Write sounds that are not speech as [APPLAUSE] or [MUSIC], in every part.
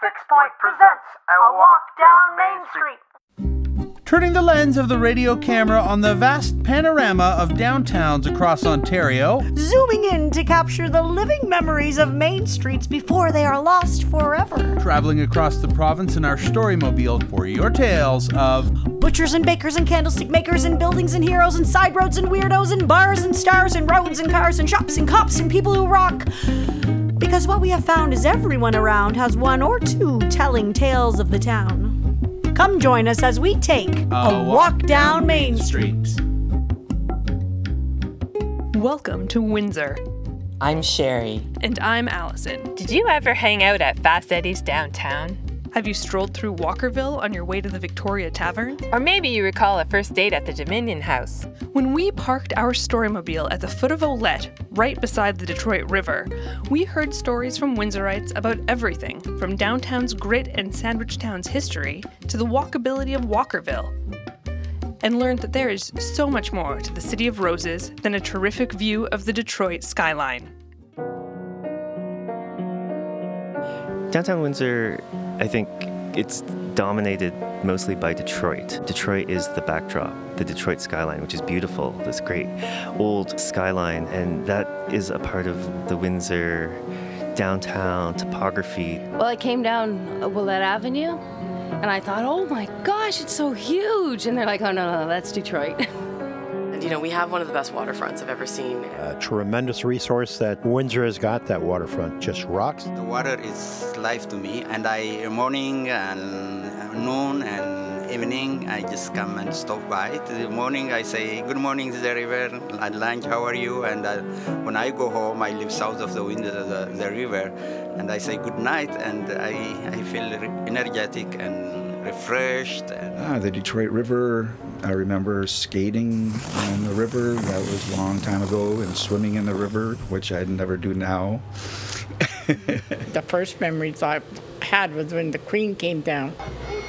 Fixt Point presents A Walk Down Main Street. Turning the lens of the radio camera on the vast panorama of downtowns across Ontario, zooming in to capture the living memories of main streets before they are lost forever. traveling across the province in our storymobile for your tales of Butchers and bakers and candlestick makers and buildings and heroes and side roads and weirdos and bars and stars and roads and cars and shops and cops and people who rock. Because what we have found is everyone around has one or two telling tales of the town. Come join us as we take a, walk, down Main Street. Welcome to Windsor, I'm Sherry. and I'm Alison. Did you ever hang out at Fast Eddie's downtown? Have you strolled through Walkerville on your way to the Victoria Tavern? Or maybe you recall a first date at the Dominion House? When we parked our storymobile at the foot of Ouellette, right beside the Detroit River, we heard stories from Windsorites about everything from downtown's grit and Sandwich Town's history to the walkability of Walkerville. And learned that there is so much more to the City of Roses than a terrific view of the Detroit skyline. Downtown Windsor, I think it's dominated mostly by Detroit. Detroit is the backdrop, the Detroit skyline, which is beautiful, this great old skyline, and that is a part of the Windsor downtown topography. Well, I came down Ouellette Avenue and I thought, oh my gosh, it's so huge. And they're like, oh, no, no, that's Detroit. [LAUGHS] And, you know, we have one of the best waterfronts I've ever seen. a tremendous resource that Windsor has got. That waterfront just rocks. The water is life to me, and I morning and noon and evening I just come and stop by. To the morning I say good morning to the river. At lunch, how are you? And uh, when I go home, I live south of the window of the, the river, and I say good night, and I I feel energetic and refreshed. And, Ah, the Detroit River. I remember skating on the river. That was a long time ago, and swimming in the river, which I'd never do now. [LAUGHS] The first memories I had was when the Queen came down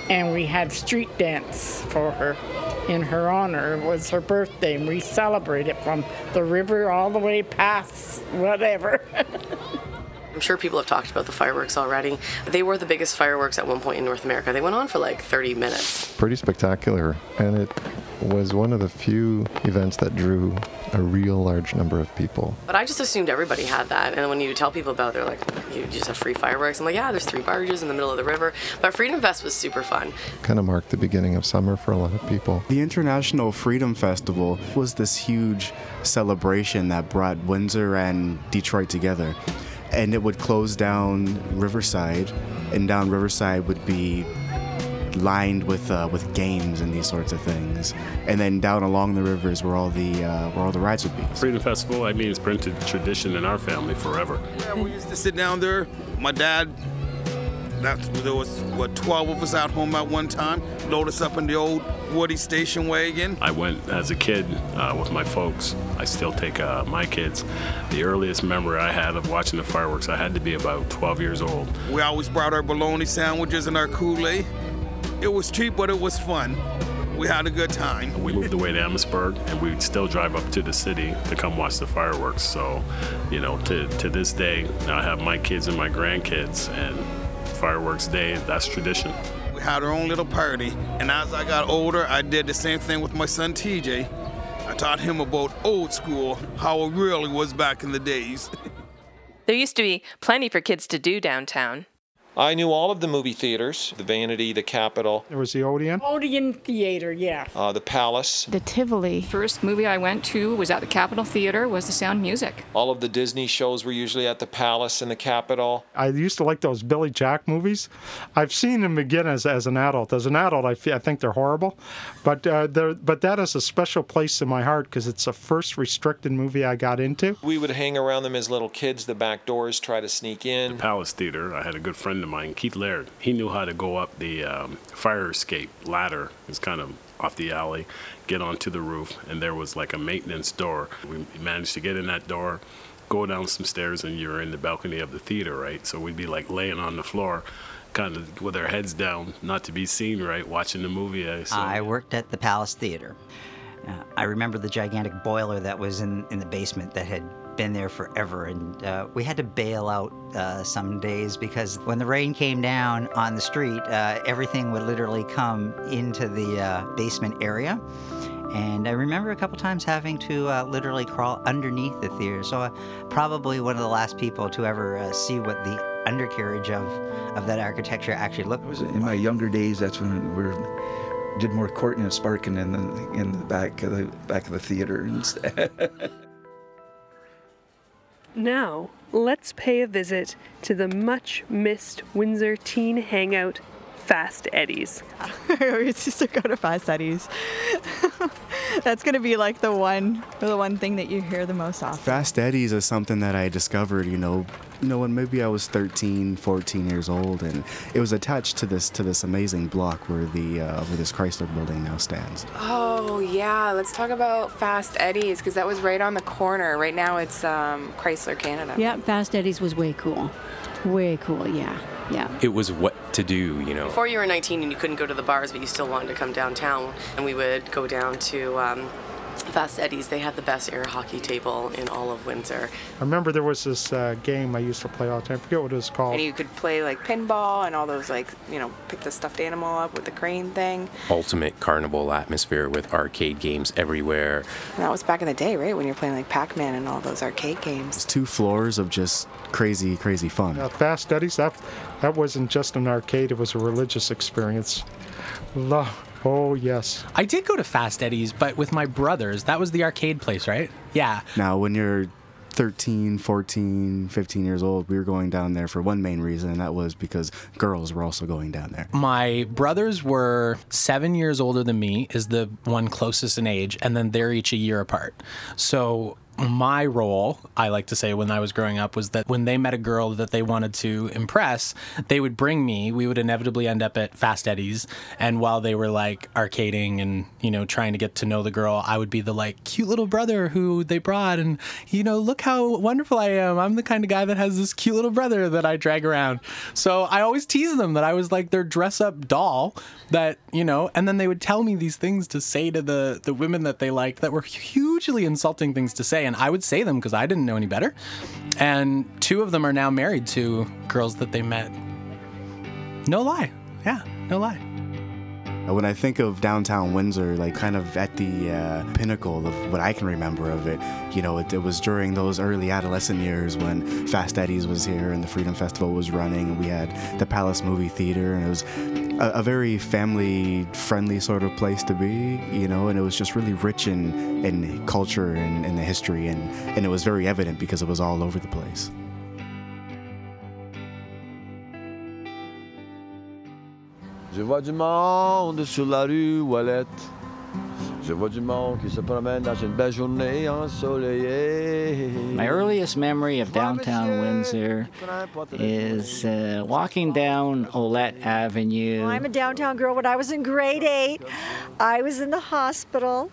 and we had street dance for her in her honor. It was her birthday and we celebrated from the river all the way past whatever. [LAUGHS] I'm sure people have talked about the fireworks already. They were the biggest fireworks at one point in North America. They went on for like 30 minutes. pretty spectacular, and it was one of the few events that drew a real large number of people. But I just assumed everybody had that. And when you tell people about it, they're like, you just have free fireworks. I'm like, yeah, there's three barges in the middle of the river. But Freedom Fest was super fun. Kind of marked the beginning of summer for a lot of people. The International Freedom Festival was this huge celebration that brought Windsor and Detroit together. And it would close down Riverside, and down Riverside would be lined with uh, with games and these sorts of things. And then down along the rivers where all the uh, where all the rides would be. Freedom Festival, I mean, it's printed tradition in our family forever. Yeah, we used to sit down there. My dad, that's there was what 12 of us out home at one time. Load us up in the old Woody station wagon. I went as a kid uh, with my folks. I still take uh, my kids. The earliest memory I had of watching the fireworks, I had to be about 12 years old. We always brought our bologna sandwiches and our Kool-Aid. It was cheap, but it was fun. We had a good time. We moved away to Amherstburg, and we'd still drive up to the city to come watch the fireworks. So, you know, to, to this day, I have my kids and my grandkids, and fireworks day, that's tradition. We had our own little party. And as I got older, I did the same thing with my son TJ. I taught him about old school, how it really was back in the days. [LAUGHS] There used to be plenty for kids to do downtown. I knew all of the movie theaters the Vanity, the Capitol, There was the Odeon? Odeon Theater, yeah. uh, the Palace, The Tivoli. First movie I went to was at the Capitol Theater, was The Sound Music. all of the Disney shows were usually at the Palace and the Capitol. I used to like those Billy Jack movies. I've seen them again as, as an adult. As an adult, I, fe- I think they're horrible, but uh, they're, but that is a special place in my heart because it's the first restricted movie I got into. We would hang around them as little kids, the back doors, try to sneak in. The Palace Theater, I had a good friend of mine, Keith Laird. He knew how to go up the um, fire escape ladder. It's kind of off the alley, get onto the roof, and there was like a maintenance door. We managed to get in that door, go down some stairs, and you're in the balcony of the theater, right? So we'd be like laying on the floor, kind of with our heads down, not to be seen, right, watching the movie. uh, So, I worked at the Palace Theater. Uh, I remember the gigantic boiler that was in, in the basement that had been there forever, and uh, we had to bail out uh, some days because when the rain came down on the street, uh, everything would literally come into the uh, basement area. And I remember a couple times having to uh, literally crawl underneath the theater. So, uh, probably one of the last people to ever uh, see what the undercarriage of, of that architecture actually looked like. In my younger days, that's when we were, did more courting and sparking in the in the back of the back of the theater instead. [LAUGHS] Now, let's pay a visit to the much missed Windsor teen hangout, Fast Eddie's. [LAUGHS] we used to go to Fast Eddie's. [LAUGHS] That's gonna be like the one, the one thing that you hear the most often. Fast Eddie's is something that I discovered, you know, you know, when maybe I was 13, 14 years old, and it was attached to this to this amazing block where the uh, where this Chrysler building now stands. Oh yeah, let's talk about Fast Eddie's because that was right on the corner. Right now it's um, Chrysler Canada. Yeah, Fast Eddie's was way cool. Way cool, yeah. Yeah. It was what to do, you know. Before you were 19 and you couldn't go to the bars, but you still wanted to come downtown, and we would go down to um, Fast Eddie's. They had the best air hockey table in all of Windsor. I remember there was this uh, game I used to play all the time. I forget what it was called. And you could play like pinball and all those like you know pick the stuffed animal up with the crane thing. Ultimate carnival atmosphere with arcade games everywhere. And that was back in the day, right? When you're playing like Pac-Man and all those arcade games. It's two floors of just crazy, crazy fun. Uh, Fast Eddie's, that, that wasn't just an arcade, it was a religious experience. Lo- oh, yes. I did go to Fast Eddie's, but with my brothers. That was the arcade place, right? Yeah. Now, when you're 13, 14, 15 years old, we were going down there for one main reason, and that was because girls were also going down there. My brothers were seven years older than me, is the one closest in age, and then they're each a year apart. So my role, I like to say when I was growing up, was that when they met a girl that they wanted to impress, they would bring me. We would inevitably end up at Fast Eddie's, and while they were like arcading and you know trying to get to know the girl, I would be the like cute little brother who they brought, and you know look how wonderful I am. I'm the kind of guy that has this cute little brother that I drag around. So I always tease them that I was like their dress up doll that you know, and then they would tell me these things to say to the the women that they liked that were hugely insulting things to say and I would say them because I didn't know any better. And two of them are now married to girls that they met. No lie. Yeah, no lie. When I think of downtown Windsor, like kind of at the uh, pinnacle of what I can remember of it, you know, it, it, was during those early adolescent years when Fast Eddie's was here and the Freedom Festival was running, and we had the Palace Movie Theater, and it was a, a very family-friendly sort of place to be, you know, and it was just really rich in, in culture and in the history, and, and it was very evident because it was all over the place. Je vois du monde sur la rue. Je vois du monde qui se promène dans une belle journée ensoleillée. My earliest memory of downtown Windsor is uh, walking down Ouellette Avenue. I'm a downtown girl. When I was in grade eight, I was in the hospital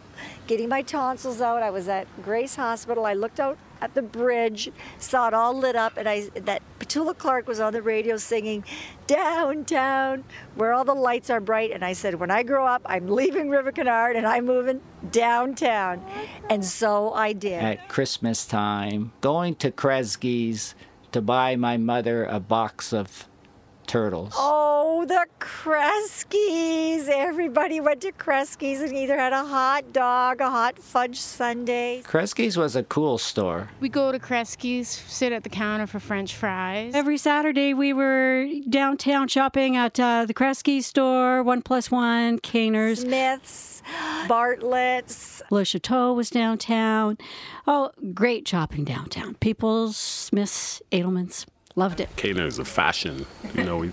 getting my tonsils out. I was at Grace Hospital. I looked out at the bridge, saw it all lit up, and I that Petula Clark was on the radio singing downtown where all the lights are bright. And I said, when I grow up, I'm leaving River Canard and I'm moving downtown. And so I did. At Christmas time, going to Kresge's to buy my mother a box of turtles. Oh, the Kresge's. Everybody went to Kresge's and either had a hot dog, a hot fudge sundae. Kresge's was a cool store. We go to Kresge's, sit at the counter for French fries. Every Saturday we were downtown shopping at uh, the Kresge's store, One Plus One, Caner's. Smith's, Bartlett's. Le Chateau was downtown. Oh, great shopping downtown. People's, Smith's, Edelman's. Loved it. Caner's a fashion. You know, we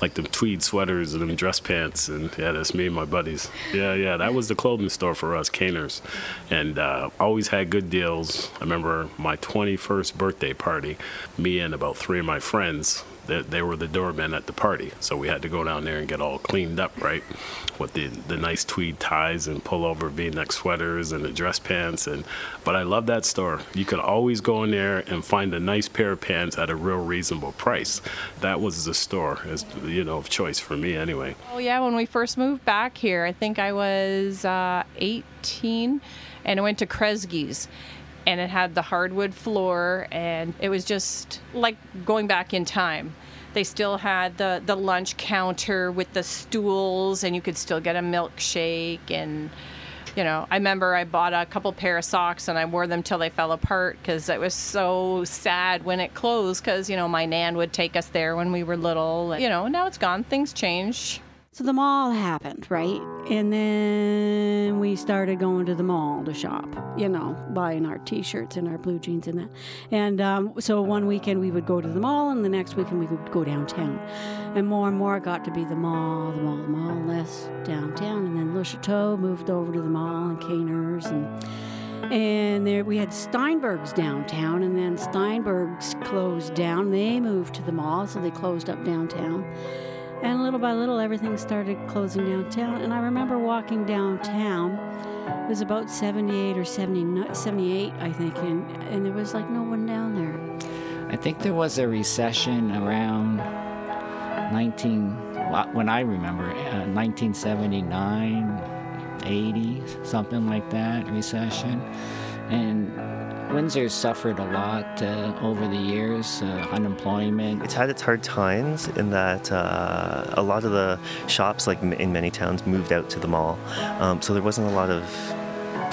like them tweed sweaters and them dress pants, and yeah, that's me and my buddies. Yeah, yeah, that was the clothing store for us, Caner's, and uh, always had good deals. I remember my 21st birthday party. Me and about three of my friends they, they were the doormen at the party, so we had to go down there and get all cleaned up, right, with the the nice tweed ties and pullover V-neck sweaters and the dress pants. And but I love that store. You could always go in there and find a nice pair of pants at a real reasonable price. That was the store, as you know, of choice for me anyway. Oh yeah, when we first moved back here, I think I was uh, 18, and I went to Kresge's and it had the hardwood floor, and it was just like going back in time. They still had the, the lunch counter with the stools, and you could still get a milkshake. And, you know, I remember I bought a couple pair of socks and I wore them till they fell apart because it was so sad when it closed because, you know, my nan would take us there when we were little. You know, now it's gone. Things change. So the mall happened, right? And then we started going to the mall to shop, you know, buying our t shirts and our blue jeans and that. And um, so one weekend we would go to the mall, and the next weekend we would go downtown. And more and more it got to be the mall, the mall, the mall, less downtown. And then Le Chateau moved over to the mall and Caners and. And there we had Steinberg's downtown, and then Steinberg's closed down. They moved to the mall, so they closed up downtown. And little by little, everything started closing downtown. And I remember walking downtown. It was about 78 or 70, 78, I think, and, and there was like no one down there. I think there was a recession around 19, when I remember, uh, 1979, 80, something like that, recession. And Windsor suffered a lot uh, over the years, uh, unemployment. It's had its hard times in that uh, a lot of the shops, like in many towns, moved out to the mall. Um, so there wasn't a lot of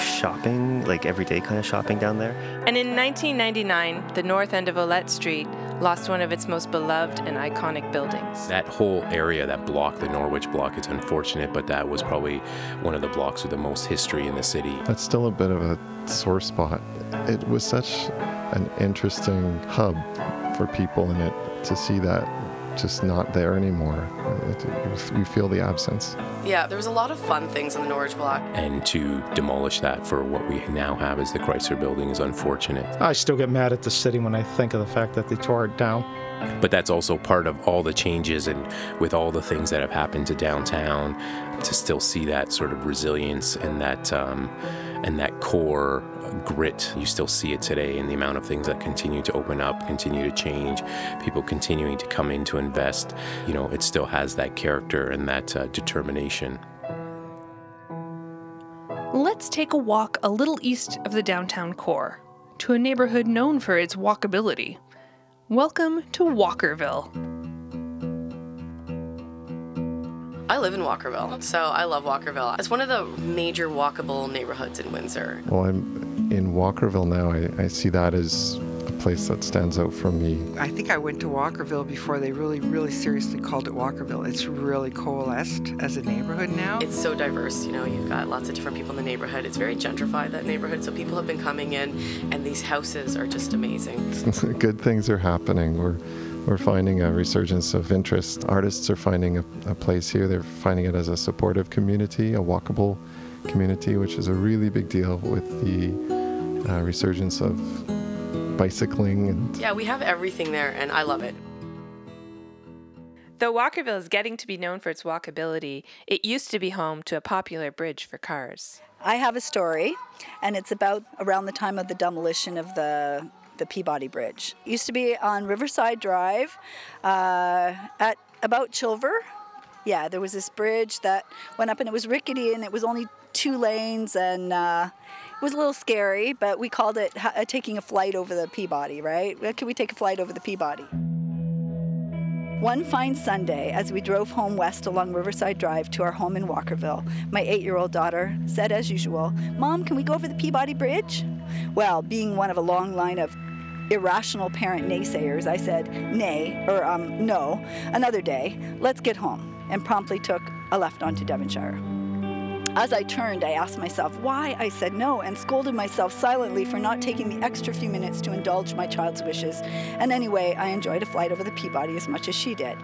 shopping, like everyday kind of shopping down there. And in 1999, the north end of Ouellette Street lost one of its most beloved and iconic buildings. That whole area, that block, the Norwich block, it's unfortunate, but that was probably one of the blocks with the most history in the city. That's still a bit of a sore spot. It was such an interesting hub for people in it to see that just not there anymore. It, you feel the absence. Yeah, there was a lot of fun things in the Norwich block. And to demolish that for what we now have as the Chrysler building is unfortunate. I still get mad at the city when I think of the fact that they tore it down. But that's also part of all the changes and with all the things that have happened to downtown, to still see that sort of resilience and that um, and that core grit. You still see it today in the amount of things that continue to open up, continue to change, people continuing to come in to invest. You know, it still has that character and that uh, determination. Let's take a walk a little east of the downtown core to a neighborhood known for its walkability. Welcome to Walkerville. I live in Walkerville, so I love Walkerville. It's one of the major walkable neighborhoods in Windsor. Well, I'm in Walkerville now. I, I see that as a place that stands out for me. I think I went to Walkerville before they really, really seriously called it Walkerville. It's really coalesced as a neighborhood now. It's so diverse, you know, you've got lots of different people in the neighborhood. It's very gentrified, that neighborhood, so people have been coming in, and these houses are just amazing. [LAUGHS] Good things are happening. We're we're finding a resurgence of interest. Artists are finding a, a, place here. They're finding it as a supportive community, a walkable community, which is a really big deal with the uh, resurgence of bicycling. And yeah, we have everything there, and I love it. Though Walkerville is getting to be known for its walkability, it used to be home to a popular bridge for cars. I have a story, and it's about around the time of the demolition of the the Peabody Bridge. It used to be on Riverside Drive uh, at about Chilver. Yeah, there was this bridge that went up and it was rickety and it was only two lanes and uh, it was a little scary, but we called it ha- taking a flight over the Peabody, right? Can we take a flight over the Peabody? One fine Sunday, as we drove home west along Riverside Drive to our home in Walkerville, my eight year old daughter said, as usual, Mom, can we go over the Peabody Bridge? Well, being one of a long line of irrational parent naysayers, I said, nay, or um, no, another day, let's get home, and promptly took a left onto Devonshire. As I turned, I asked myself why I said no and scolded myself silently for not taking the extra few minutes to indulge my child's wishes. And anyway, I enjoyed a flight over the Peabody as much as she did.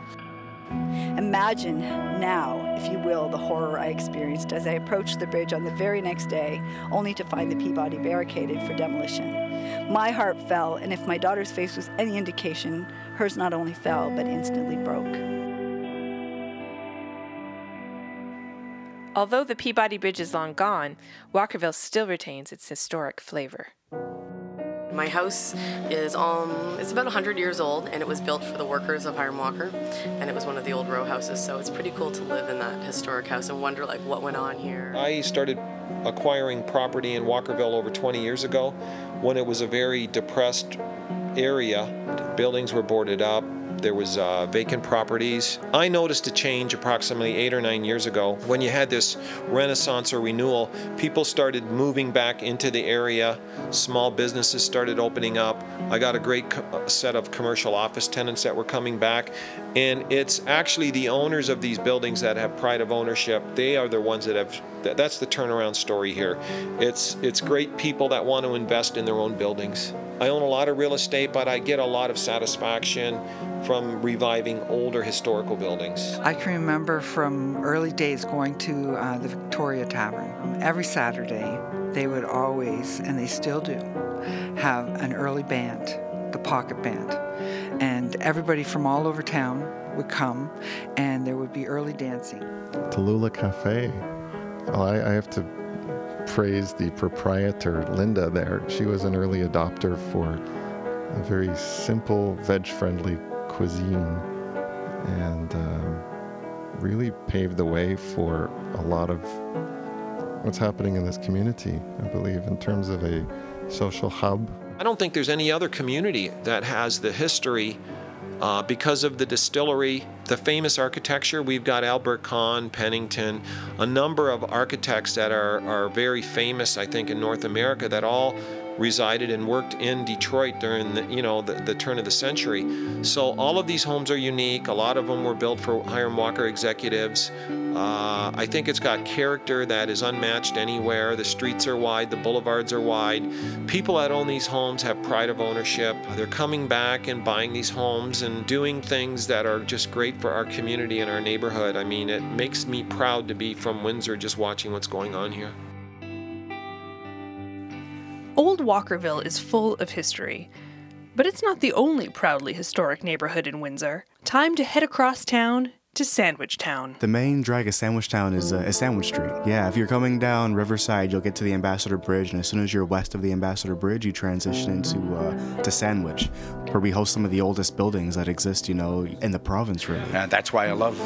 Imagine now, if you will, the horror I experienced as I approached the bridge on the very next day, only to find the Peabody barricaded for demolition. My heart fell, and if my daughter's face was any indication, hers not only fell, but instantly broke. Although the Peabody Bridge is long gone, Walkerville still retains its historic flavor. My house is um it's about 100 years old and it was built for the workers of Hiram Walker and it was one of the old row houses so it's pretty cool to live in that historic house and wonder like what went on here. I started acquiring property in Walkerville over 20 years ago when it was a very depressed area. Buildings were boarded up, there was uh, vacant properties. I noticed a change approximately eight or nine years ago when you had this renaissance or renewal. People started moving back into the area. Small businesses started opening up. I got a great co- uh, set of commercial office tenants that were coming back, and it's actually the owners of these buildings that have pride of ownership. They are the ones that have. That- That's the turnaround story here. It's it's great people that want to invest in their own buildings. I own a lot of real estate, but I get a lot of satisfaction from reviving older historical buildings. I can remember from early days going to uh, the Victoria Tavern. Every Saturday, they would always, and they still do, have an early band, the pocket band. And everybody from all over town would come, and there would be early dancing. Taloola Cafe. Well, I, I have to praise the proprietor, Linda, there. She was an early adopter for a very simple, veg friendly cuisine and um, really paved the way for a lot of what's happening in this community, I believe, in terms of a social hub. I don't think there's any other community that has the history uh, because of the distillery, the famous architecture. We've got Albert Kahn, Pennington, a number of architects that are, are very famous, I think, in North America that all resided and worked in Detroit during the, you know, the, the turn of the century. So all of these homes are unique. A lot of them were built for Hiram Walker executives. Uh, I think it's got character that is unmatched anywhere. The streets are wide, the boulevards are wide. People that own these homes have pride of ownership. They're coming back and buying these homes and doing things that are just great for our community and our neighborhood. I mean, it makes me proud to be from Windsor just watching what's going on here. Old Walkerville is full of history, but it's not the only proudly historic neighborhood in Windsor. Time to head across town to Sandwich Town. The main drag of Sandwich Town is, uh, is Sandwich Street. Yeah, if you're coming down Riverside, you'll get to the Ambassador Bridge, and as soon as you're west of the Ambassador Bridge, you transition into uh, to Sandwich, where we host some of the oldest buildings that exist, you know, in the province, really. Uh, that's why I love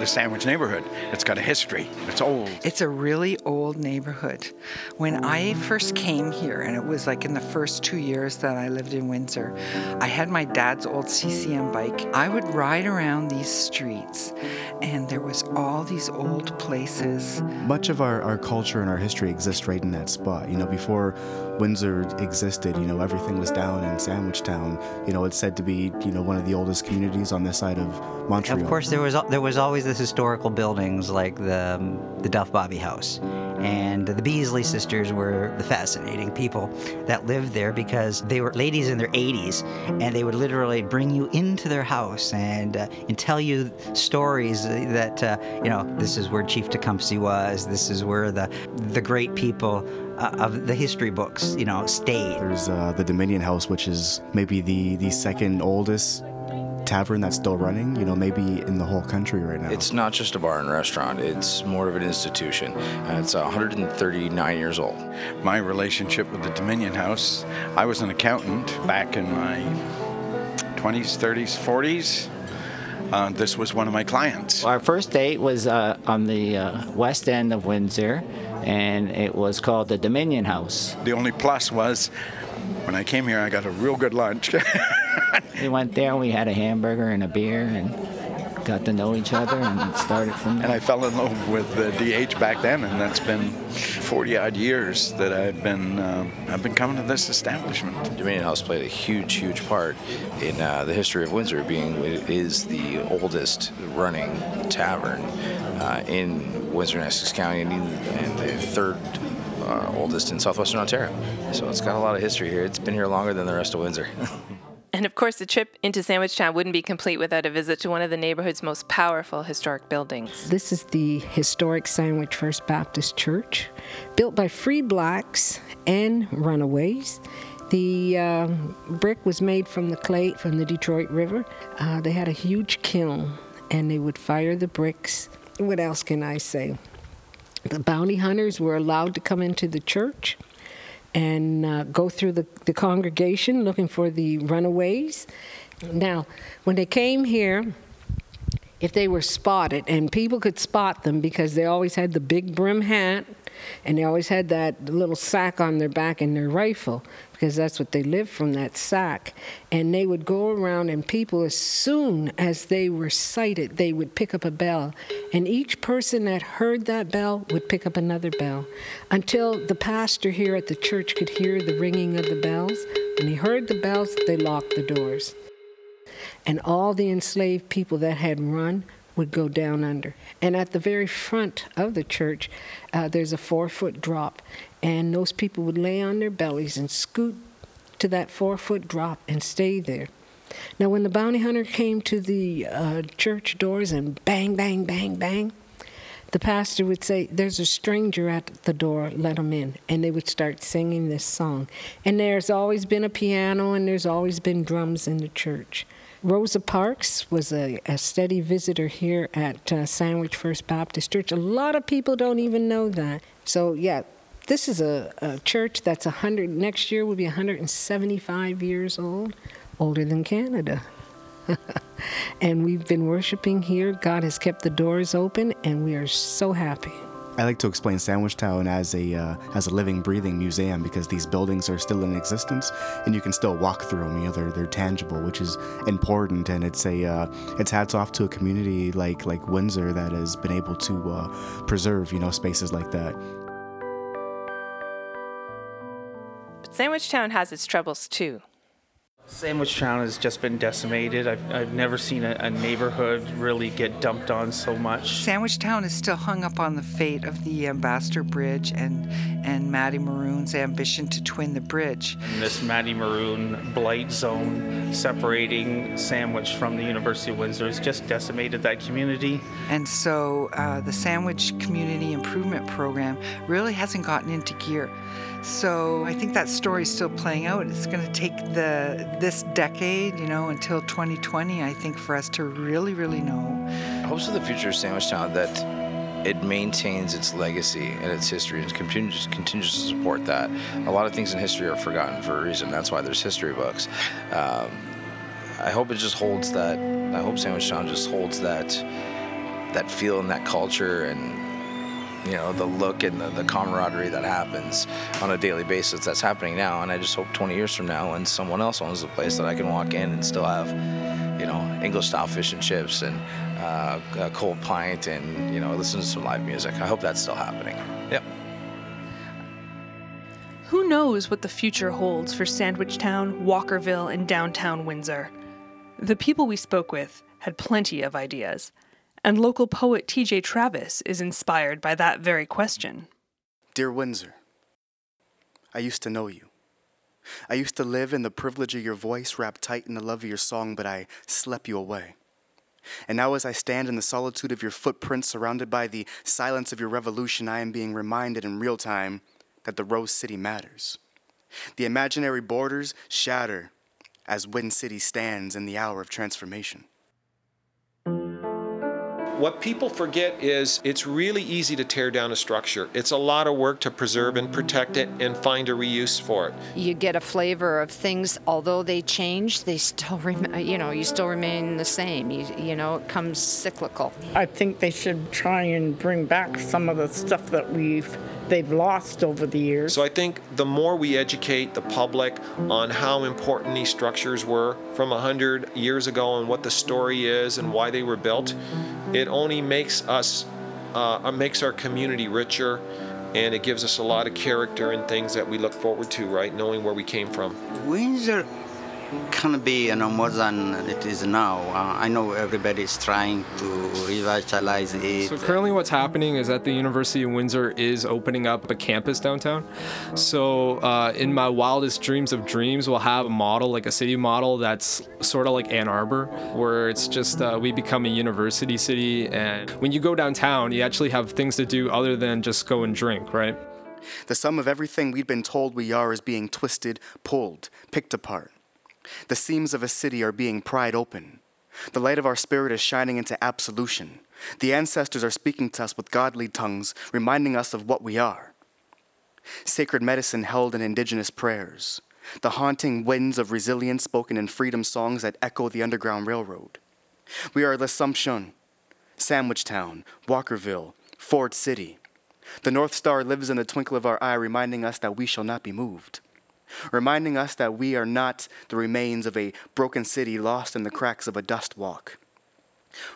the Sandwich neighborhood. It's got a history. It's old. It's a really old neighborhood. When I first came here, and it was like in the first two years that I lived in Windsor, I had my dad's old CCM bike. I would ride around these streets, and there was all these old places. Much of our, our culture and our history exists right in that spot. You know, before Windsor existed, you know, everything was down in Sandwich Town. You know, it's said to be, you know, one of the oldest communities on this side of Montreal. Of course, there was there was always the historical buildings like the um, the Duff Baby House, and the Beasley sisters were the fascinating people that lived there because they were ladies in their 80s, and they would literally bring you into their house and uh, and tell you stories that uh, you know this is where Chief Tecumseh was, this is where the the great people uh, of the history books, you know, stayed. There's uh, the Dominion House, which is maybe the, the second oldest tavern that's still running, you know, maybe in the whole country right now. It's not just a bar and restaurant, it's more of an institution. Uh, it's 139 years old. My relationship with the Dominion House, I was an accountant back in my 20s, 30s, 40s. Uh, this was one of my clients. Our first date was uh, on the uh, west end of Windsor, and it was called the Dominion House. The only plus was when I came here, I got a real good lunch. [LAUGHS] We went there, and we had a hamburger and a beer, and got to know each other, and it started from there. and I fell in love with the DH back then, and that's been 40 odd years that I've been uh, I've been coming to this establishment. Dominion House played a huge, huge part in uh, the history of Windsor, being it is the oldest running tavern uh, in Windsor and Essex County, and, and the third uh, oldest in southwestern Ontario. So it's got a lot of history here. It's been here longer than the rest of Windsor. [LAUGHS] And of course, the trip into Sandwich Town wouldn't be complete without a visit to one of the neighborhood's most powerful historic buildings. This is the historic Sandwich First Baptist Church, built by free blacks and runaways. The uh, brick was made from the clay from the Detroit River. Uh, they had a huge kiln and they would fire the bricks. What else can I say? The bounty hunters were allowed to come into the church and uh, go through the, the congregation looking for the runaways. Now, when they came here, if they were spotted, and people could spot them because they always had the big brim hat And they always had that little sack on their back and their rifle because that's what they lived from that sack. And they would go around, and people, as soon as they were sighted, they would pick up a bell. And each person that heard that bell would pick up another bell until the pastor here at the church could hear the ringing of the bells. When he heard the bells, they locked the doors. And all the enslaved people that had run would go down under. And at the very front of the church, uh, there's a four foot drop, and those people would lay on their bellies and scoot to that four foot drop and stay there. Now, when the bounty hunter came to the uh, church doors and bang, bang, bang, bang, the pastor would say, There's a stranger at the door, let him in. And they would start singing this song. And there's always been a piano and there's always been drums in the church. Rosa Parks was a, a steady visitor here at uh, Sandwich First Baptist Church. A lot of people don't even know that. So, yeah, this is a, a church that's 100, next year will be 175 years old, older than Canada. [LAUGHS] and we've been worshiping here. God has kept the doors open, and we are so happy. I like to explain Sandwich Town as a uh, as a living, breathing museum because these buildings are still in existence and you can still walk through them. You know, they're they're tangible, which is important. And it's a uh, it's hats off to a community like like Windsor that has been able to uh, preserve you know spaces like that. But Sandwich Town has its troubles too. Sandwich Town has just been decimated. I've, I've never seen a, a, neighborhood really get dumped on so much. Sandwich Town is still hung up on the fate of the Ambassador Bridge and, and Matty Moroun's ambition to twin the bridge. And this Matty Moroun blight zone separating Sandwich from the University of Windsor has just decimated that community. And so uh, the Sandwich Community Improvement Program really hasn't gotten into gear. So I think that story is still playing out. It's going to take the this decade, you know, until 2020. I think for us to really, really know. Hopes for the future of Sandwich Town that it maintains its legacy and its history and continues continues to support that. A lot of things in history are forgotten for a reason. That's why there's history books. Um, I hope it just holds that. I hope Sandwich Town just holds that that feel and that culture and you know the look and the, the, camaraderie that happens on a daily basis that's happening now. And i just hope 20 years from now when someone else owns the place that i can walk in and still have you know english style fish and chips and uh, a cold pint and you know listen to some live music. I hope that's still happening. Yep. Who knows what the future holds for sandwich town walkerville and downtown windsor? The people we spoke with had plenty of ideas and local poet T.J. Travis is inspired by that very question. Dear Windsor, I used to know you. I used to live in the privilege of your voice wrapped tight in the love of your song, but I slept you away. And now, as I stand in the solitude of your footprints, surrounded by the silence of your revolution, I am being reminded in real time that the Rose City matters. The imaginary borders shatter as Wind City stands in the hour of transformation. What people forget is it's really easy to tear down a structure. It's a lot of work to preserve and protect it and find a reuse for it. You get a flavor of things, although they change, they still [LAUGHS] remain, you know, you still remain the same. You, you know, it comes cyclical. I think they should try and bring back some of the stuff that we've they've lost over the years. So I think the more we educate the public on how important these structures were from 100 years ago and what the story is and why they were built, it only makes us uh, makes our community richer and it gives us a lot of character and things that we look forward to, right? Knowing where we came from. Windsor can be you know more than it is now. Uh, I know everybody is trying to revitalize it. So currently, what's happening is that the University of Windsor is opening up a campus downtown. So uh, in my wildest dreams of dreams, we'll have a model like a city model that's sort of like Ann Arbor, where it's just uh, we become a university city, and when you go downtown, you actually have things to do other than just go and drink, right? The sum of everything we'd been told we are is being twisted, pulled, picked apart. The seams of a city are being pried open. The light of our spirit is shining into absolution. The ancestors are speaking to us with godly tongues, reminding us of what we are. Sacred medicine held in indigenous prayers, the haunting winds of resilience spoken in freedom songs that echo the Underground Railroad. We are L'Assomption, Sandwich Town, Walkerville, Ford City. The North Star lives in the twinkle of our eye, reminding us that we shall not be moved, reminding us that we are not the remains of a broken city lost in the cracks of a dust walk.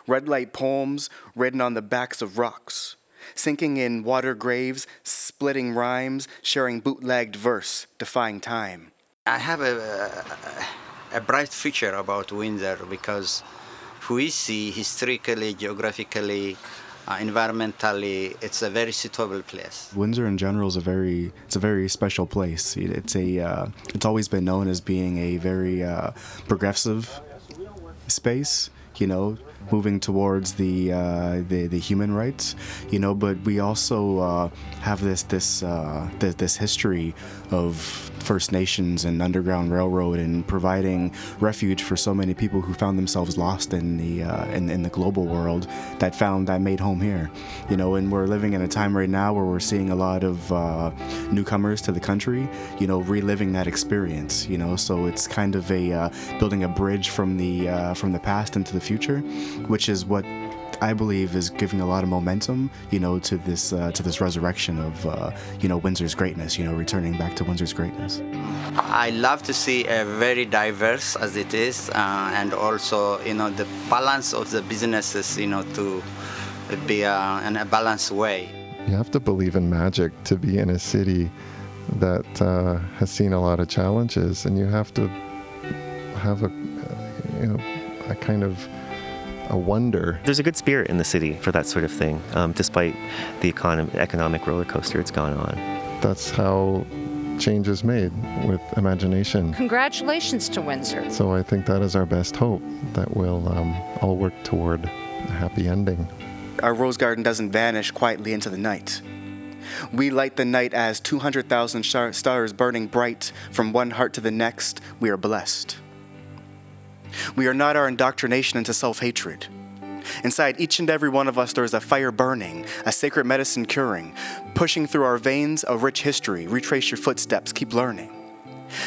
Red light poems written on the backs of rocks, sinking in water graves, splitting rhymes, sharing bootlegged verse, defying time. I have a, a, bright future about Windsor because we see historically, geographically, uh, environmentally, it's a very suitable place. Windsor in general is a very it's a very special place. It, it's a uh, it's always been known as being a very uh, progressive space. You know, moving towards the, uh, the the human rights, you know. But we also uh, have this this, uh, this this history of First Nations and Underground Railroad and providing refuge for so many people who found themselves lost in the uh, in, in the global world that found that made home here, you know. And we're living in a time right now where we're seeing a lot of uh, newcomers to the country, you know, reliving that experience, you know. So it's kind of a uh, building a bridge from the from the past into the future which is what I believe is giving a lot of momentum, you know, to this uh, to this resurrection of uh, you know Windsor's greatness, you know, returning back to Windsor's greatness. I love to see a very diverse as it is, uh, and also you know the balance of the businesses, you know, to be uh, in a balanced way. You have to believe in magic to be in a city that uh, has seen a lot of challenges, and you have to have a you know a kind of a wonder. There's a good spirit in the city for that sort of thing, um, despite the economic, economic roller coaster it's gone on. That's how change is made with imagination. Congratulations to Windsor. So I think that is our best hope that we'll um, all work toward a happy ending. Our rose garden doesn't vanish quietly into the night. We light the night as 200,000 stars burning bright from one heart to the next. We are blessed. We are not our indoctrination into self hatred. Inside each and every one of us, there is a fire burning, a sacred medicine curing, pushing through our veins a rich history. Retrace your footsteps, keep learning.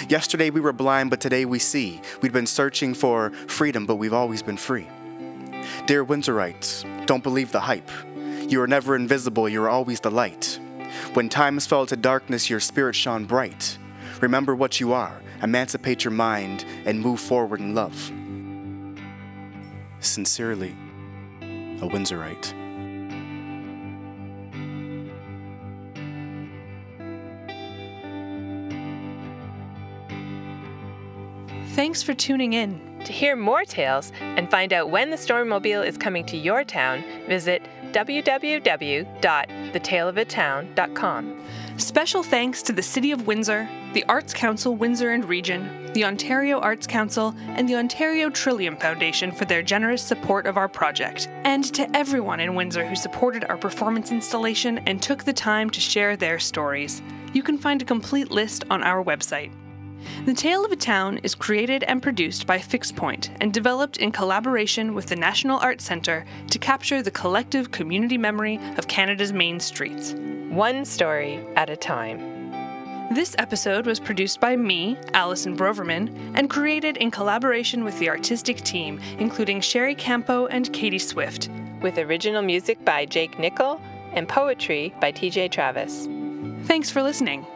Yesterday we were blind, but today we see. We'd been searching for freedom, but we've always been free. Dear Windsorites, don't believe the hype. You are never invisible, you are always the light. When times fell to darkness, your spirit shone bright. Remember what you are, emancipate your mind, and move forward in love. Sincerely, a Windsorite. Thanks for tuning in. To hear more tales and find out when the Storymobile is coming to your town, visit www.thetaleofatown.com. Special thanks to the City of Windsor, the Arts Council Windsor and Region, the Ontario Arts Council, and the Ontario Trillium Foundation for their generous support of our project, and to everyone in Windsor who supported our performance installation and took the time to share their stories. You can find a complete list on our website. The Tale of a Town is created and produced by Fixt Point and developed in collaboration with the National Arts Centre to capture the collective community memory of Canada's main streets. One story at a time. This episode was produced by me, Alison Broverman, and created in collaboration with the artistic team, including Sherry Campeau and Katie Swift. With original music by Jake Nicoll and poetry by TJ Travis. Thanks for listening.